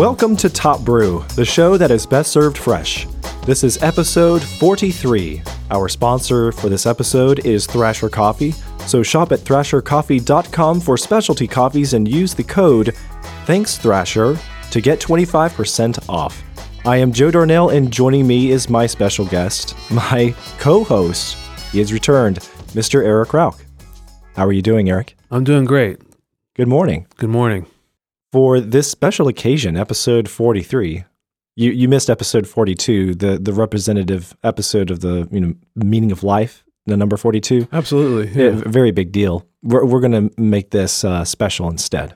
Welcome to Top Brew, the show that is best served fresh. This is episode 43. Our sponsor for this episode is Thrasher Coffee, so shop at thrashercoffee.com for specialty coffees and use the code Thanks Thrasher to get 25% off. I am Joe Darnell, and joining me is my special guest, my co host. He has returned, Mr. Eric Rauch. How are you doing, Eric? I'm doing great. Good morning. Good morning. For this special occasion, episode 43, you, you missed episode 42, the, the representative episode of the you know meaning of life, the number 42. Absolutely. Yeah, Yeah. very big deal. We're, we're going to make this uh, special instead.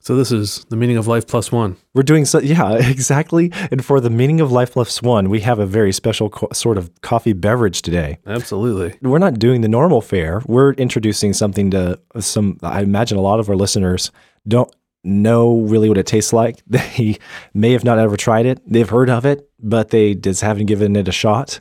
So this is the meaning of life plus one. We're doing so, yeah, exactly. And for the meaning of life plus one, we have a very special co- sort of coffee beverage today. Absolutely. We're not doing the normal fare. We're introducing something to some, I imagine a lot of our listeners don't know really what it tastes like. They may have not ever tried it. They've heard of it, but they just haven't given it a shot.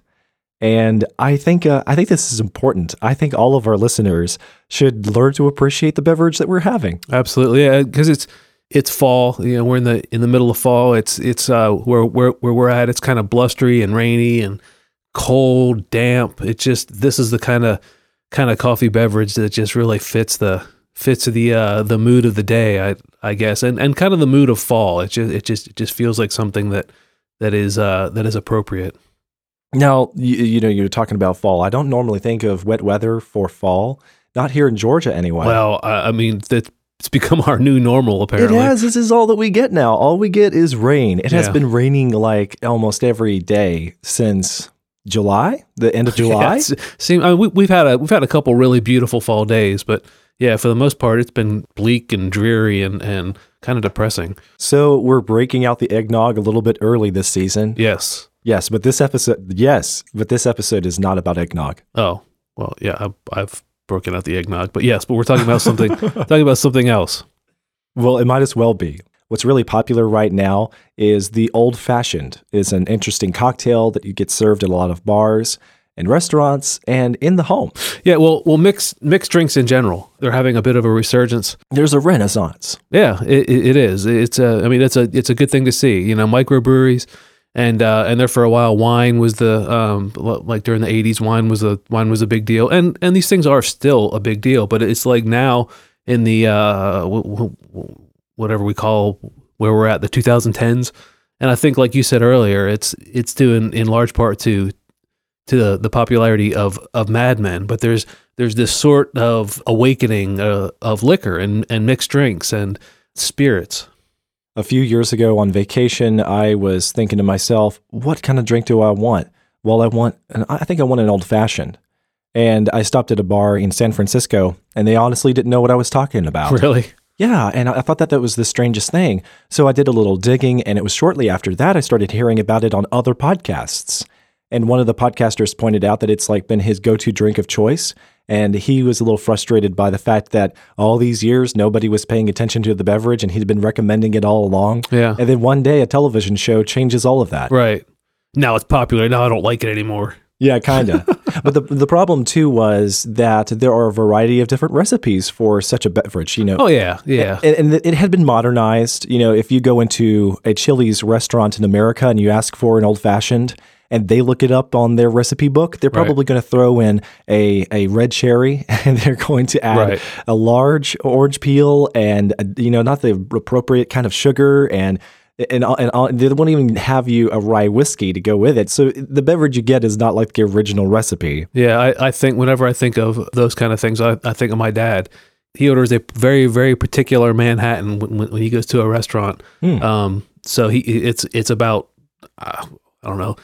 And I think uh, I think this is important. I think all of our listeners should learn to appreciate the beverage that we're having. Absolutely. Yeah, because it's it's fall. You know, we're in the in the middle of fall. It's it's uh where where where we're at. It's kind of blustery and rainy and cold, damp. It just this is the kind of kind of coffee beverage that just really fits the fits the uh the mood of the day. I I guess and and kind of the mood of fall. It just it just it just feels like something that that is uh that is appropriate. Now, you, you know, you're talking about fall. I don't normally think of wet weather for fall, not here in Georgia anyway. Well, I, I mean, it's become our new normal. apparently it has. This is all that we get now. All we get is rain. It has been raining like almost every day since July, the end of July. Yeah, seem, I mean, we, we've had a we've had a couple really beautiful fall days, but yeah, for the most part, it's been bleak and dreary and and kind of depressing. so we're breaking out the eggnog a little bit early this season. Yes. Yes, but this episode, yes, but this episode is not about eggnog. Oh well, yeah. I've, I've broken out the eggnog, but yes, but we're talking about something talking about something else. Well, it might as well be. What's really popular right now is the old fashioned. is an interesting cocktail that you get served at a lot of bars and restaurants and in the home. Yeah. Well, well, mixed mixed drinks in general, they're having a bit of a resurgence. There's a renaissance. Yeah, it, it is. It's a. I mean, it's a. It's a good thing to see. You know, microbreweries, and uh, and there for a while, wine was the um like during the '80s, wine was a wine was a big deal, and and these things are still a big deal. But it's like now in the uh w- w- w- whatever we call where we're at the 2010s, and I think like you said earlier, it's it's due in, in large part to to the, the popularity of of Mad Men. But there's there's this sort of awakening uh, of liquor and and mixed drinks and spirits. A few years ago on vacation, I was thinking to myself, what kind of drink do I want? Well, I want, and I think I want an old fashioned. And I stopped at a bar in San Francisco, and they honestly didn't know what I was talking about. Really? Yeah, and I thought that that was the strangest thing. So I did a little digging, and it was shortly after that I started hearing about it on other podcasts. And one of the podcasters pointed out that it's like been his go-to drink of choice, and he was a little frustrated by the fact that all these years nobody was paying attention to the beverage, and he'd been recommending it all along. Yeah. And then one day a television show changes all of that. Right. Now it's popular. Now I don't like it anymore. Yeah, kind of. but the the problem too was that there are a variety of different recipes for such a beverage. You know, Oh yeah, yeah. and, and it had been modernized. You know, if you go into a Chili's restaurant in America and you ask for an old fashioned, and they look it up on their recipe book, they're Right. probably going to throw in a a red cherry, and they're going to add Right. a large orange peel, and uh, you know, not the appropriate kind of sugar and. And, all- and they won't even have you a rye whiskey to go with it. So the beverage you get is not like the original recipe. Yeah, I, I think whenever I think of those kind of things, I, I think of my dad. He orders a very, very particular Manhattan when, when, he goes to a restaurant. Hmm. Um, so he it's it's about uh, I don't know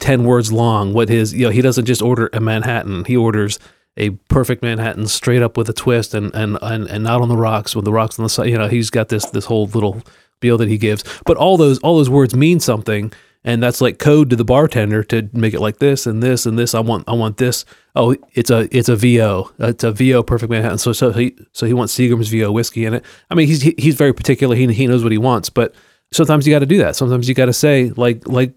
ten words long. What his you know he doesn't just order a Manhattan. He orders a perfect Manhattan straight up with a twist and and and, and not on the rocks with the rocks on the side. You know he's got this this whole little spiel that he gives. But all those all those words mean something. And that's like code to the bartender to make it like this and this and this. I want I want this. Oh, it's a it's a VO. It's a VO perfect Manhattan. So so he so he wants Seagram's VO whiskey in it. I mean he's he- he's very particular. He he knows what he wants. But sometimes you got to do that. Sometimes you got to say like like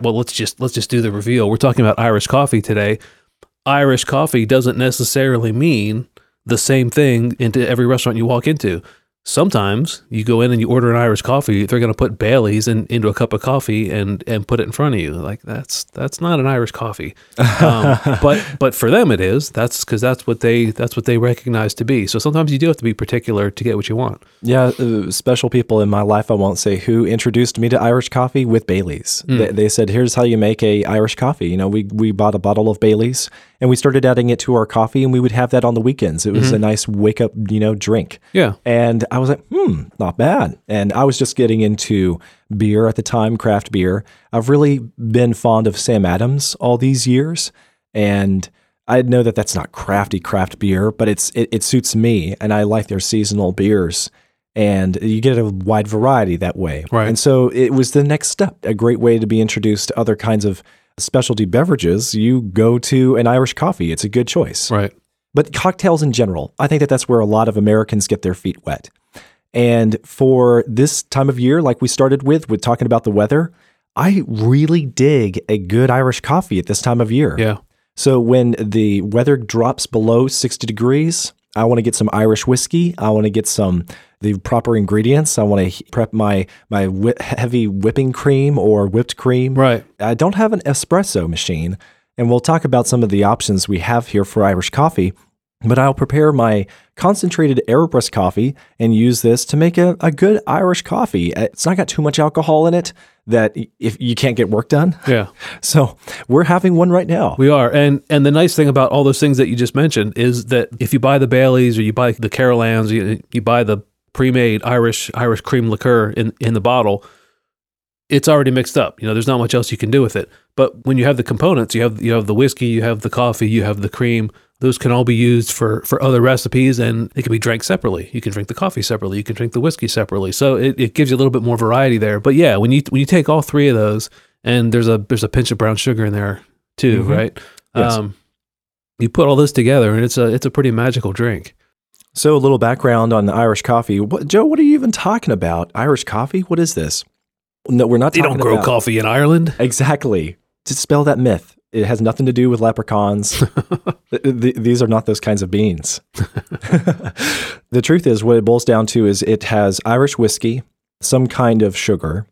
well let's just let's just do the reveal. We're talking about Irish coffee today. Irish coffee doesn't necessarily mean the same thing into every restaurant you walk into. Sometimes you go in and you order an Irish coffee, they're going to put Bailey's in, into a cup of coffee and and put it in front of you. Like that's that's not an Irish coffee, um, but but for them it is. That's because that's what they that's what they recognize to be. So sometimes you do have to be particular to get what you want. Yeah, uh, special people in my life, I won't say who, introduced me to Irish coffee with Bailey's. They, they said, "Here's how you make a Irish coffee." You know, we we bought a bottle of Bailey's and we started adding it to our coffee, and we would have that on the weekends. It was a nice wake up, you know, drink. Yeah. And I was like, hmm, not bad. And I was just getting into beer at the time, craft beer. I've really been fond of Sam Adams all these years. And I know that that's not crafty craft beer, but it's it, it suits me, and I like their seasonal beers. And you get a wide variety that way. Right. And so it was the next step, a great way to be introduced to other kinds of specialty beverages. You go to an Irish coffee, it's a good choice Right. but cocktails in general, I think that that's where a lot of Americans get their feet wet. And for this time of year, like we started with, with talking about the weather, I really dig a good Irish coffee at this time of year. Yeah. So when the weather drops below 60 degrees, I want to get some Irish whiskey. I want to get some the proper ingredients. I want to prep my my whi- heavy whipping cream or whipped cream. Right. I don't have an espresso machine, and we'll talk about some of the options we have here for Irish coffee. But I'll prepare my concentrated AeroPress coffee and use this to make a, a good Irish coffee. Uh, it's not got too much alcohol in it that if you can't get work done. Yeah. So we're having one right now. We are, and and the nice thing about all those things that you just mentioned is that if you buy the Baileys or you buy the Carolans, you, you buy the pre-made Irish Irish cream liqueur in in the bottle, it's already mixed up. You know, there's not much else you can do with it. But when you have the components, you have you have the whiskey, you have the coffee, you have the cream. Those can all be used for for other recipes, and it can be drank separately. You can drink the coffee separately. You can drink the whiskey separately. So it, it gives you a little bit more variety there. But yeah, when you when you take all three of those, and there's a there's a pinch of brown sugar in there too, Mhm. right? Yes. Um, you put all this together, and it's a it's a pretty magical drink. So a little background on the Irish coffee. What, Joe, what are you even talking about? Irish coffee? What is this? No, we're not They don't grow about- coffee in Ireland. Exactly. Dispel that myth. It has nothing to do with leprechauns. Th- th- these are not those kinds of beans. the truth is, what it boils down to is it has Irish whiskey, some kind of sugar,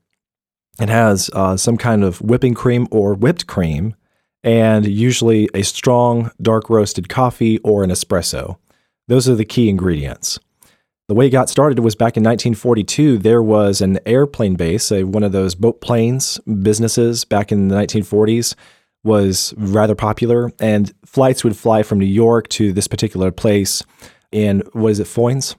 it has uh, some kind of whipping cream or whipped cream, and usually a strong dark roasted coffee or an espresso. Those are the key ingredients. The way it got started was back in 1942. There was an airplane base, a, one of those boat planes businesses back in the 1940s, was rather popular, and flights would fly from New York to this particular place in what is it, Foynes?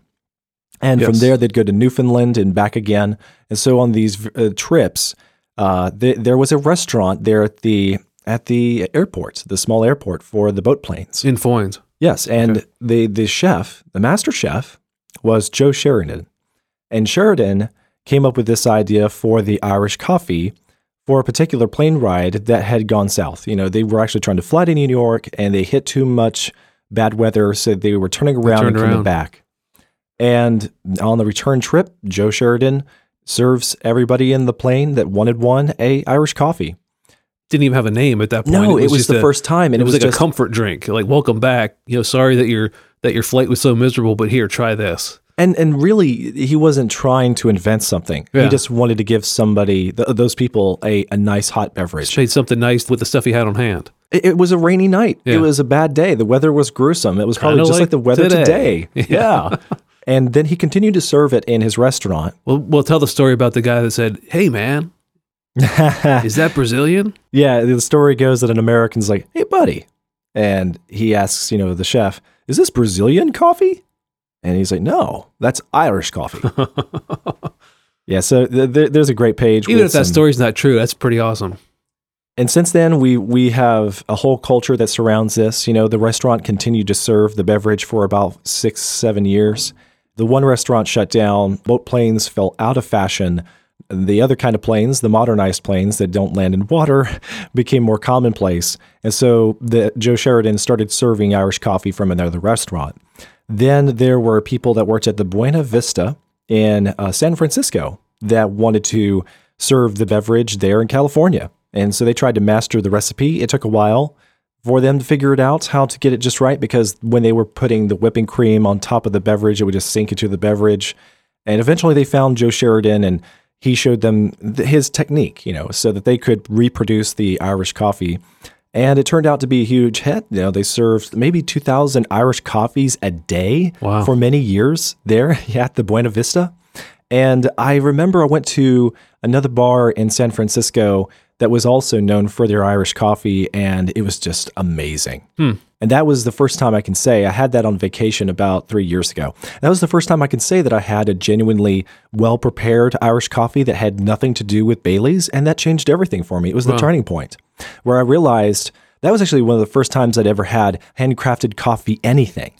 And from there, they'd go to Newfoundland and back again. And so on these uh, trips, uh, th- there was a restaurant there at the at the airport, the small airport for the boat planes. In Foynes. Yes, and the the chef, the master chef, was Joe Sheridan, and Sheridan came up with this idea for the Irish coffee for a particular plane ride that had gone south. You know, they were actually trying to fly to New York, and they hit too much bad weather, so they were turning around and coming around. back. And on the return trip, Joe Sheridan serves everybody in the plane that wanted one a Irish coffee. Didn't even have a name at that point. No, it was, just the a- first time, and it, was, like just a comfort drink. Like, welcome back. You know, sorry that your that your flight was so miserable, but here, try this. And and really, he wasn't trying to invent something. Yeah. He just wanted to give somebody, th- those people, a, a nice hot beverage. Trade something nice with the stuff he had on hand. It, it was a rainy night. Yeah. It was a bad day. The weather was gruesome. It was probably Kinda just like, like the weather today. today. Yeah. and then he continued to serve it in his restaurant. Well, we'll tell the story about the guy that said, "Hey, man, is that Brazilian?" yeah, the story goes that an American's like, "Hey, buddy," and he asks, you know, the chef, "Is this Brazilian coffee?" And he's like, "No, that's Irish coffee." yeah, so th- th- there's a great page. Even if that some- story's not true, that's pretty awesome. And since then, we we have a whole culture that surrounds this. You know, the restaurant continued to serve the beverage for about six, seven years. The one restaurant shut down. Boat planes fell out of fashion. The other kind of planes, the modernized planes that don't land in water, became more commonplace. And so the Joe Sheridan started serving Irish coffee from another restaurant. Then there were people that worked at the Buena Vista in uh, San Francisco that wanted to serve the beverage there in California. And so they tried to master the recipe. It took a while for them to figure it out how to get it just right because when they were putting the whipping cream on top of the beverage, it would just sink into the beverage. And eventually they found Joe Sheridan and he showed them th- his technique, you know, so that they could reproduce the Irish coffee. And it turned out to be a huge hit. You know, they served maybe 2,000 Irish coffees a day Wow. for many years there at the Buena Vista. And I remember I went to another bar in San Francisco that was also known for their Irish coffee, and it was just amazing. Hmm. And that was the first time I can say I had that on vacation about three years ago. That was the first time I can say that I had a genuinely well prepared Irish coffee that had nothing to do with Bailey's, and that changed everything for me. It was the turning point where I realized that was actually one of the first times I'd ever had handcrafted coffee anything.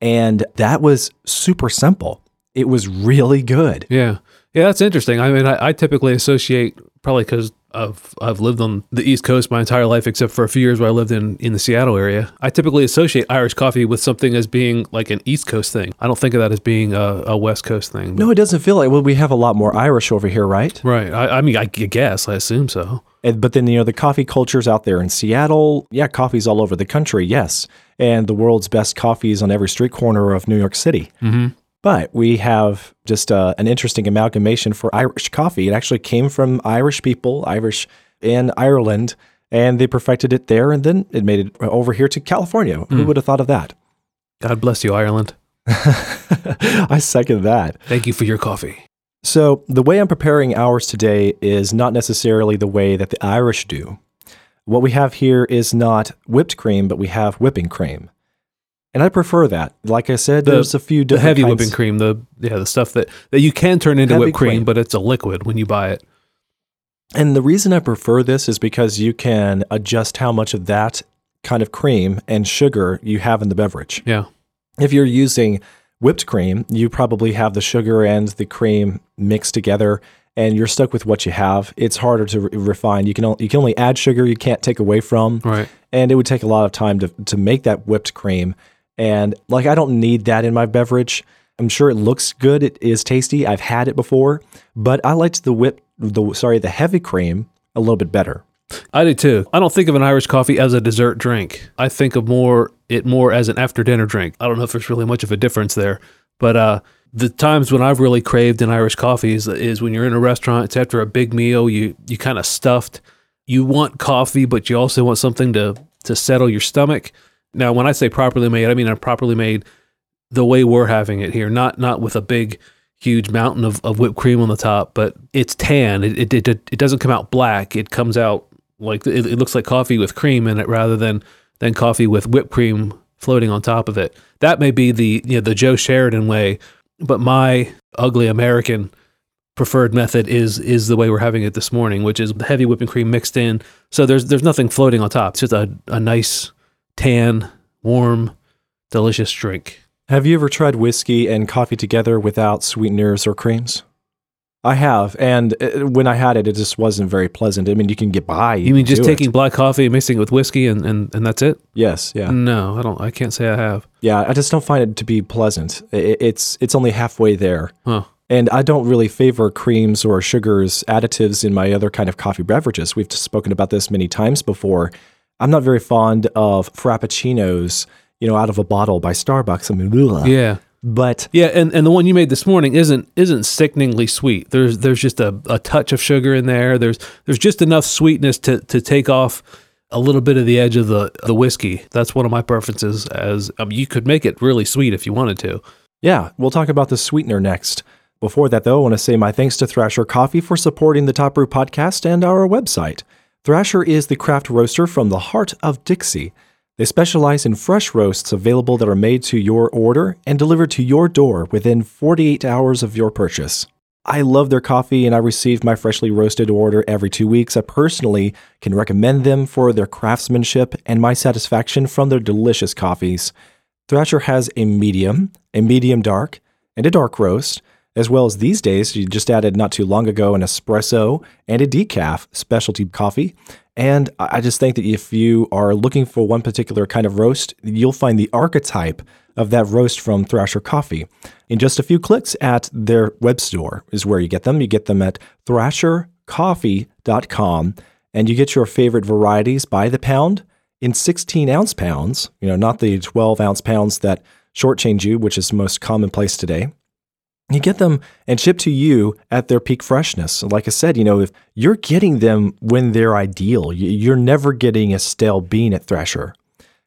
And that was super simple. It was really good. Yeah. Yeah, that's interesting. I mean, I, I typically associate probably because I've I've lived on the East Coast my entire life, except for a few years where I lived in in the Seattle area. I typically associate Irish coffee with something as being like an East Coast thing. I don't think of that as being a, a West Coast thing. No, it doesn't feel like, well, we have a lot more Irish over here, right? Right. I, I mean, I guess I assume so. And, but then, you know, the coffee culture's out there in Seattle. Yeah, coffee's all over the country, yes. And the world's best coffees on every street corner of New York City. Mm-hmm. But we have just uh, an interesting amalgamation for Irish coffee. It actually came from Irish people, Irish in Ireland, and they perfected it there, and then it made it over here to California. Who would have thought of that? God bless you, Ireland. I second that. Thank you for your coffee. So, the way I'm preparing ours today is not necessarily the way that the Irish do. What we have here is not whipped cream, but we have whipping cream. And I prefer that. Like I said, The- there's a few different The heavy kinds- whipping cream, the yeah, the stuff that, that you can turn into Heavy whipped cream, cream. but it's a liquid when you buy it. And the reason I prefer this is because you can adjust how much of that kind of cream and sugar you have in the beverage. Yeah. If you're using whipped cream, you probably have the sugar and the cream mixed together and you're stuck with what you have. It's harder to re- refine. You can only, you can only add sugar, you can't take away from. Right. And it would take a lot of time to to make that whipped cream. And like I don't need that in my beverage. I'm sure it looks good. It is tasty. I've had it before, but I liked the whip the sorry, the heavy cream a little bit better. I do too. I don't think of an Irish coffee as a dessert drink. I think of more it more as an after dinner drink. I don't know if there's really much of a difference there, but uh, the times when I've really craved an Irish coffee is, is when you're in a restaurant. It's after a big meal. You you kind of stuffed. You want coffee, but you also want something to to settle your stomach. Now, when I say properly made, I mean a properly made the way we're having it here, not not with a big huge mountain of, of whipped cream on the top, but it's tan. It, it, it, it doesn't come out black. It comes out like it, it looks like coffee with cream in it rather than than coffee with whipped cream floating on top of it. That may be the you know, the Joe Sheridan way, but my ugly American preferred method is is the way we're having it this morning, which is heavy whipping cream mixed in. So there's there's nothing floating on top. It's just a, a nice tan, warm, delicious drink. Have you ever tried whiskey and coffee together without sweeteners or creams? I have, and uh, when I had it, it just wasn't very pleasant. I mean, you can get by. You mean just do it. taking black coffee and mixing it with whiskey and, and, and that's it? Yes, yeah, No, I don't. I can't say I have. yeah. I just don't find it to be pleasant. I- I- It's it's only halfway there. Huh. And I don't really favor creams or sugars, additives in my other kind of coffee beverages. We've spoken about this many times before. I'm not very fond of frappuccinos, you know, out of a bottle by Starbucks. I mean, ugh. Yeah. but Yeah, and, and the one you made this morning isn't isn't sickeningly sweet. There's there's just a, a touch of sugar in there. There's there's just enough sweetness to, to take off a little bit of the edge of the the whiskey. That's one of my preferences. As um, you could make it really sweet if you wanted to. Yeah, we'll talk about the sweetener next. Before that, though, I want to say my thanks to Thrasher Coffee for supporting the Top Brew podcast and our website. Thrasher is the craft roaster from the heart of Dixie. They specialize in fresh roasts available that are made to your order and delivered to your door within 48 hours of your purchase. I love their coffee and I receive my freshly roasted order every two weeks. I personally can recommend them for their craftsmanship and my satisfaction from their delicious coffees. Thrasher has a medium, a medium dark, and a dark roast, as well as these days, you just added not too long ago an espresso and a decaf specialty coffee. And I just think that if you are looking for one particular kind of roast, you'll find the archetype of that roast from Thrasher Coffee. In just a few clicks at their web store is where you get them. You get them at thrashercoffee.com and you get your favorite varieties by the pound in 16 ounce pounds, you know, not the 12 ounce pounds that shortchange you, which is most commonplace today. You get them and shipped to you at their peak freshness. Like I said, you know, if you're getting them when they're ideal, you- you're never getting a stale bean at Thrasher.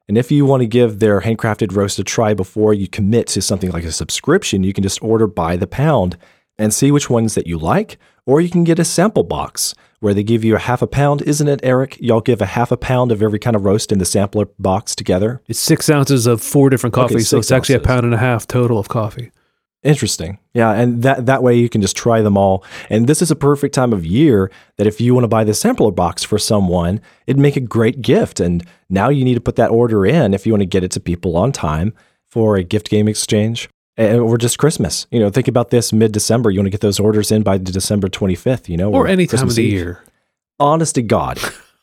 And if you want to give their handcrafted roast a try before you commit to something like a subscription, you can just order by the pound and see which ones that you like, or you can get a sample box where they give you a half a pound, isn't it, Eric? Y'all give a half a pound of every kind of roast in the sampler box together. It's six ounces of four different coffees, so six it's actually a pound and a half total of coffee. Interesting. Yeah, and that that way you can just try them all. And this is a perfect time of year that if you want to buy the sampler box for someone, it'd make a great gift. And now you need to put that order in if you want to get it to people on time for a gift game exchange eh, eh, or just Christmas. You know, think about this mid December. You want to get those orders in by December 25th, you know, Or any time Christmas of the Eve. year. Honest to God.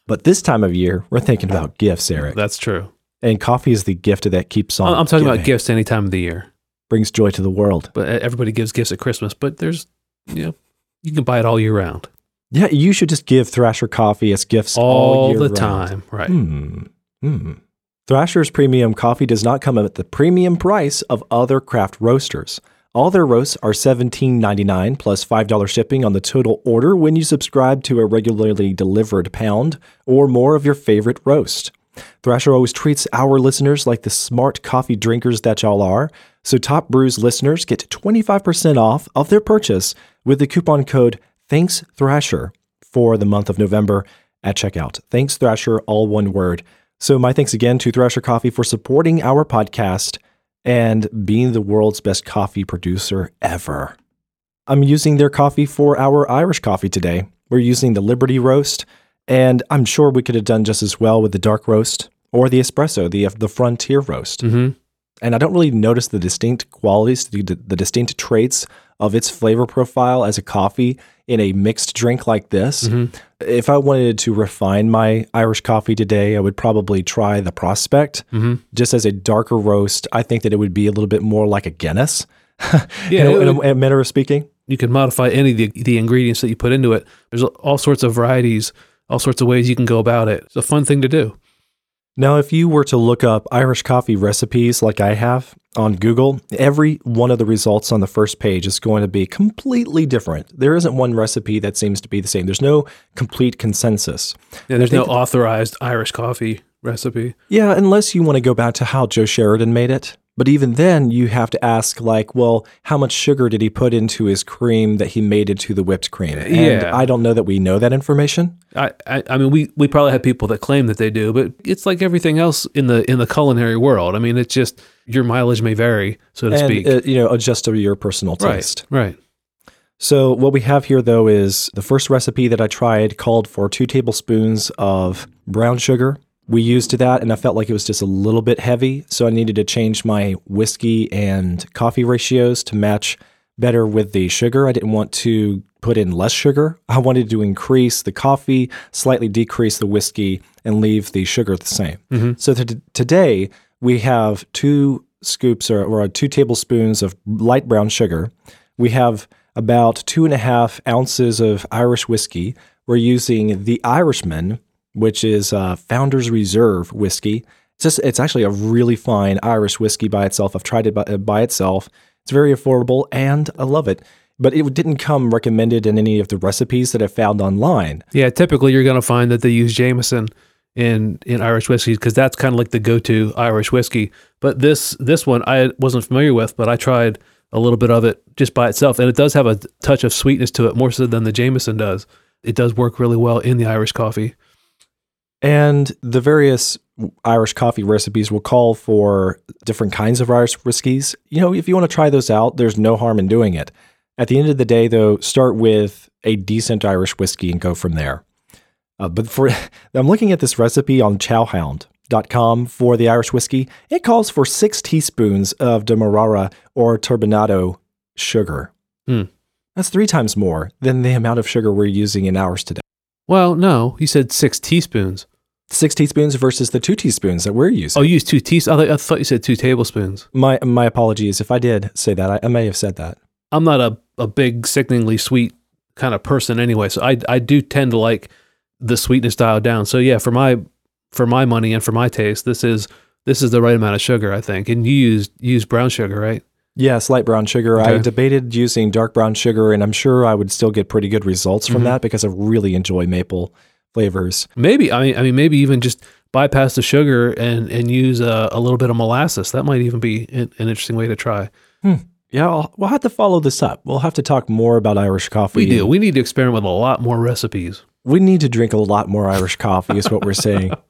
but this time of year, we're thinking about gifts, Eric. That's true. And coffee is the gift that keeps on. I'm talking about gifts any time of the year. Brings joy to the world. But everybody gives gifts at Christmas, but there's, you know, you can buy it all year round. Yeah, you should just give Thrasher coffee as gifts all, All the round. time. Right. Hmm. Hmm. Thrasher's premium coffee does not come at the premium price of other craft roasters. All their roasts are $17.99 plus $5 shipping on the total order when you subscribe to a regularly delivered pound or more of your favorite roast. Thrasher always treats our listeners like the smart coffee drinkers that y'all are. So Top Brews listeners get 25% off of their purchase with the coupon code Thanks Thrasher for the month of November at checkout. Thanks Thrasher, all one word. So my thanks again to Thrasher Coffee for supporting our podcast and being the world's best coffee producer ever. I'm using their coffee for our Irish coffee today. We're using the Liberty Roast, and I'm sure we could have done just as well with the dark roast or the espresso, the the Frontier Roast. hmm And I don't really notice the distinct qualities, the, the distinct traits of its flavor profile as a coffee in a mixed drink like this. Mhm. If I wanted to refine my Irish coffee today, I would probably try the Prospect. hmm Just as a darker roast, I think that it would be a little bit more like a Guinness. Yeah, in, a, in a- in a manner of speaking. You can modify any of the, the ingredients that you put into it. There's all sorts of varieties, all sorts of ways you can go about it. It's a fun thing to do. Now, if you were to look up Irish coffee recipes like I have on Google, every one of the results on the first page is going to be completely different. There isn't one recipe that seems to be the same. There's no complete consensus. Yeah, there's no authorized Irish coffee recipe. Yeah, unless you want to go back to how Joe Sheridan made it. But even then, you have to ask, like, well, how much sugar did he put into his cream that he made into the whipped cream? And Yeah. I don't know that we know that information. I, I, I mean, we, we probably have people that claim that they do, but it's like everything else in the in the culinary world. I mean, it's just your mileage may vary, so to and, speak. uh, you know, adjust to your personal taste. right, taste. right. So, what we have here, though, is the first recipe that I tried called for two tablespoons of brown sugar. We used to that, and I felt like it was just a little bit heavy. So, I needed to change my whiskey and coffee ratios to match better with the sugar. I didn't want to put in less sugar. I wanted to increase the coffee, slightly decrease the whiskey, and leave the sugar the same. Mm-hmm. So, t- today we have two scoops or, or two tablespoons of light brown sugar. We have about two and a half ounces of Irish whiskey. We're using the Irishman, which is uh, Founder's Reserve whiskey. It's just it's actually a really fine Irish whiskey by itself. I've tried it by, uh, by itself. It's very affordable and I love it. But it didn't come recommended in any of the recipes that I found online. Yeah, typically you're going to find that they use Jameson in in Irish whiskeys because that's kind of like the go-to Irish whiskey. But this this one I wasn't familiar with, but I tried a little bit of it just by itself, and it does have a touch of sweetness to it, more so than the Jameson does. It does work really well in the Irish coffee. And the various Irish coffee recipes will call for different kinds of Irish whiskeys. You know, if you want to try those out, there's no harm in doing it. At the end of the day, though, start with a decent Irish whiskey and go from there. Uh, but for I'm looking at this recipe on chowhound.com for the Irish whiskey. It calls for six teaspoons of Demerara or turbinado sugar. Hmm. That's three times more than the amount of sugar we're using in ours today. Well, no, you said six teaspoons. Six teaspoons versus the two teaspoons that we're using. Oh, you used two teaspoons. I, thought- I thought you said two tablespoons. My my apologies if I did say that. I, I may have said that. I'm not a, a big sickeningly sweet kind of person anyway, so I I do tend to like the sweetness dialed down. So yeah, for my for my money and for my taste, this is this is the right amount of sugar, I think. And you used you used brown sugar, right? Yes, light brown sugar. I debated using dark brown sugar, and I'm sure I would still get pretty good results from Mhm. that because I really enjoy maple flavors. Maybe I mean I mean maybe even just bypass the sugar and and use a, a little bit of molasses. That might even be an, an interesting way to try. Yeah, I'll, we'll have to follow this up. We'll have to talk more about Irish coffee. We do. We need to experiment with a lot more recipes. We need to drink a lot more Irish coffee, is what we're saying.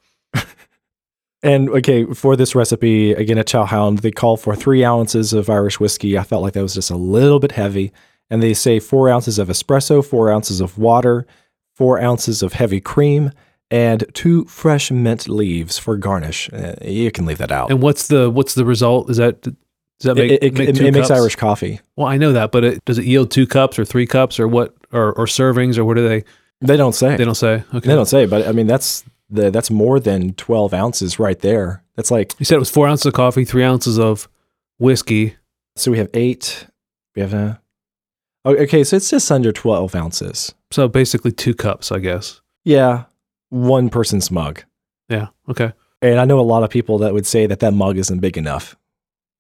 and okay, for this recipe, again at Chowhound, they call for three ounces of Irish whiskey. I felt like that was just a little bit heavy. And they say four ounces of espresso, four ounces of water, four ounces of heavy cream, and two fresh mint leaves for garnish. Uh, you can leave that out. And what's the what's the result? Is that does that make it it, make it- it makes? Irish coffee. Well, I know that, but does it yield two cups or three cups or what or, or servings or what do they? They don't say. They don't say. Okay. They don't say, but I mean that's the that's more than twelve ounces right there. That's like You said it was four ounces of coffee, three ounces of whiskey. so we have eight. We have a oh, okay, so it's just under twelve ounces. So basically two cups, I guess. Yeah, one person's mug, Yeah. Okay. and I know a lot of people that would say that that mug isn't big enough.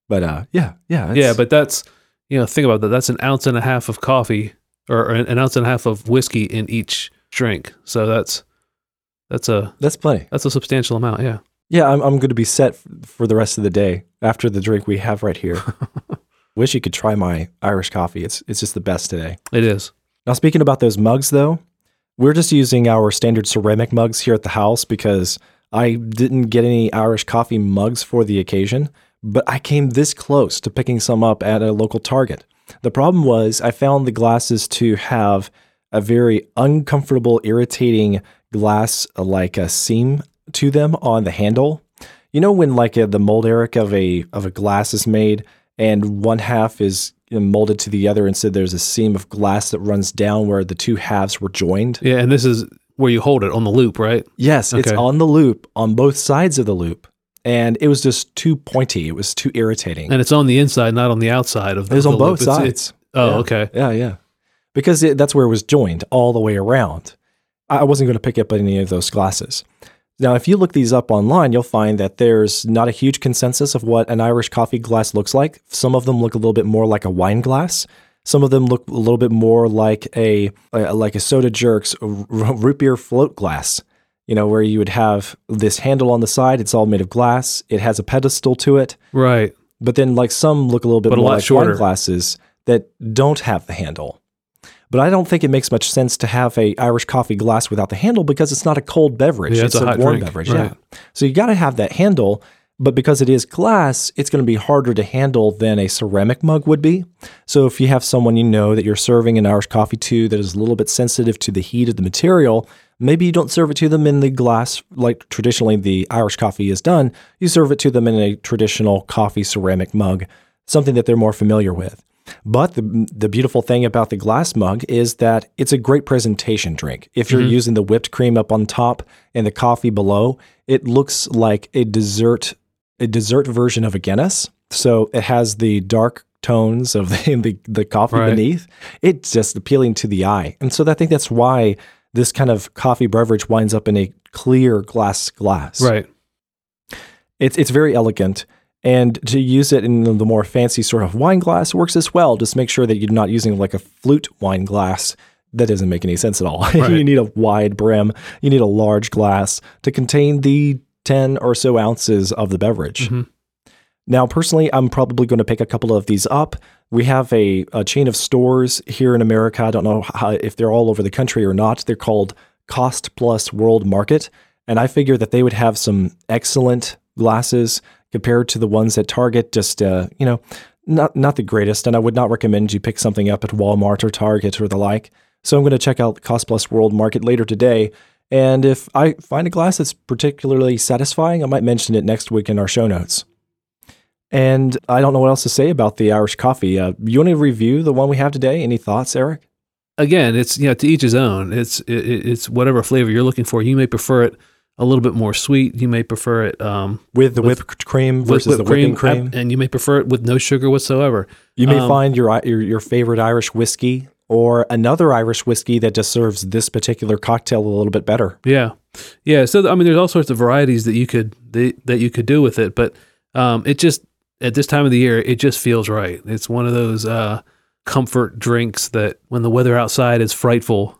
But uh, yeah, yeah, yeah, but that's you know think about that. That's an ounce and a half of coffee or an ounce and a half of whiskey in each drink. So that's that's a that's plenty. that's a substantial amount. Yeah. Yeah, I'm I'm going to be set f- for the rest of the day after the drink we have right here. Wish you could try my Irish coffee. It's it's just the best today. It is. Now, speaking about those mugs, though, we're just using our standard ceramic mugs here at the house because I didn't get any Irish coffee mugs for the occasion, but I came this close to picking some up at a local Target. The problem was I found the glasses to have a very uncomfortable, irritating glass uh, like a seam to them on the handle. You know when like a, the mold Eric of a of a glass is made and one half is molded to the other, and so there's a seam of glass that runs down where the two halves were joined. Yeah, and this is where you hold it on the loop, right? Yes, it's on the loop on both sides of the loop, and it was just too pointy. It was too irritating. And it's on the inside, not on the outside of the it was on both loop. It's- sides. it's- oh, Yeah. okay. Yeah, yeah. Because it, that's where it was joined all the way around. I wasn't going to pick up any of those glasses. Now, if you look these up online, you'll find that there's not a huge consensus of what an Irish coffee glass looks like. Some of them look a little bit more like a wine glass. Some of them look a little bit more like a like a soda jerks root beer float glass. You know, where you would have this handle on the side. It's all made of glass. It has a pedestal to it. Right. But then, like some look a little bit But more like shorter. wine glasses that don't have the handle. But I don't think it makes much sense to have a Irish coffee glass without the handle because it's not a cold beverage; Yeah, it's, it's a a, warm drink, beverage. right. Yeah, so you got to have that handle. But because it is glass, it's going to be harder to handle than a ceramic mug would be. So if you have someone you know that you're serving an Irish coffee to that is a little bit sensitive to the heat of the material, maybe you don't serve it to them in the glass like traditionally the Irish coffee is done. You serve it to them in a traditional coffee ceramic mug, something that they're more familiar with. But the, the beautiful thing about the glass mug is that it's a great presentation drink. If you're mm-hmm. using the whipped cream up on top and the coffee below, it looks like a dessert a dessert version of a Guinness. So it has the dark tones of the the, the coffee Right. beneath. It's just appealing to the eye. And so I think that's why this kind of coffee beverage winds up in a clear glass glass. Right. It's it's very elegant. And to use it in the more fancy sort of wine glass works as well. Just make sure that you're not using like a flute wine glass. That doesn't make any sense at all. Right. you need a wide brim. You need a large glass to contain the 10 or so ounces of the beverage. Mhm. Now, personally, I'm probably going to pick a couple of these up. We have a, a chain of stores here in America. I don't know how, if they're all over the country or not. They're called Cost Plus World Market. And I figure that they would have some excellent glasses compared to the ones at Target. Just, uh, you know, not, not the greatest. And I would not recommend you pick something up at Walmart or Target or the like. So I'm going to check out Cost Plus World Market later today. And if I find a glass that's particularly satisfying, I might mention it next week in our show notes. And I don't know what else to say about the Irish coffee. Uh, you want to review the one we have today? Any thoughts, Eric? Again, it's you know to each his own. It's it, it- it's whatever flavor you're looking for. You may prefer it a little bit more sweet. You may prefer it um, With the With- whipped cream versus whipped the whipping cream. ab- and you may prefer it with no sugar whatsoever. You may um, find your, your your favorite Irish whiskey or another Irish whiskey that just serves this particular cocktail a little bit better. Yeah, yeah. So I mean, there's all sorts of varieties that you could that, that you could do with it, but um, it just at this time of the year, it just feels right. It's one of those uh, comfort drinks that when the weather outside is frightful,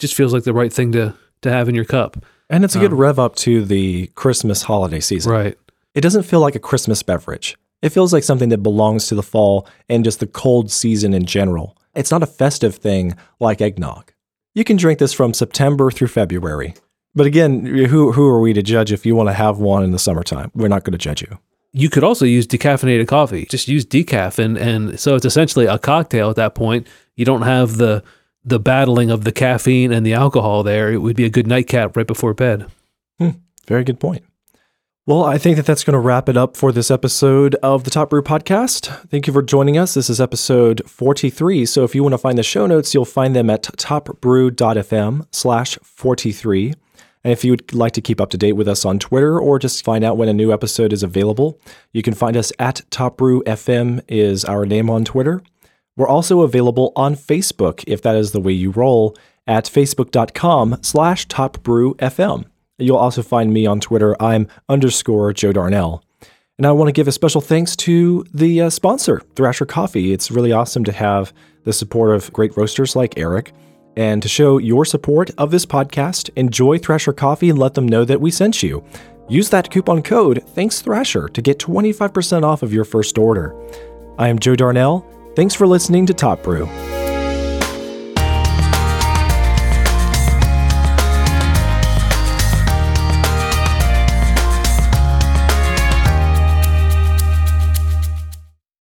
just feels like the right thing to to have in your cup. And it's a good Um, rev up to the Christmas holiday season. Right. It doesn't feel like a Christmas beverage. It feels like something that belongs to the fall and just the cold season in general. It's not a festive thing like eggnog. You can drink this from September through February. But again, who, who are we to judge if you want to have one in the summertime? We're not going to judge you. You could also use decaffeinated coffee. Just use decaf, and and so it's essentially a cocktail at that point. You don't have the the battling of the caffeine and the alcohol there. It would be a good nightcap right before bed. Hmm, very good point. Well, I think that that's going to wrap it up for this episode of the Top Brew Podcast. Thank you for joining us. This is episode 43. So if you want to find the show notes, you'll find them at topbrew.fm slash 43. And if you would like to keep up to date with us on Twitter or just find out when a new episode is available, you can find us at Top Brew FM is our name on Twitter. We're also available on Facebook, if that is the way you roll, at facebook.com slash topbrewfm. You'll also find me on Twitter. I'm underscore Joe Darnell. And I want to give a special thanks to the uh, sponsor, Thrasher Coffee. It's really awesome to have the support of great roasters like Eric. And to show your support of this podcast, enjoy Thrasher Coffee and let them know that we sent you. Use that coupon code, Thanks Thrasher, to get 25% off of your first order. I am Joe Darnell. Thanks for listening to Top Brew.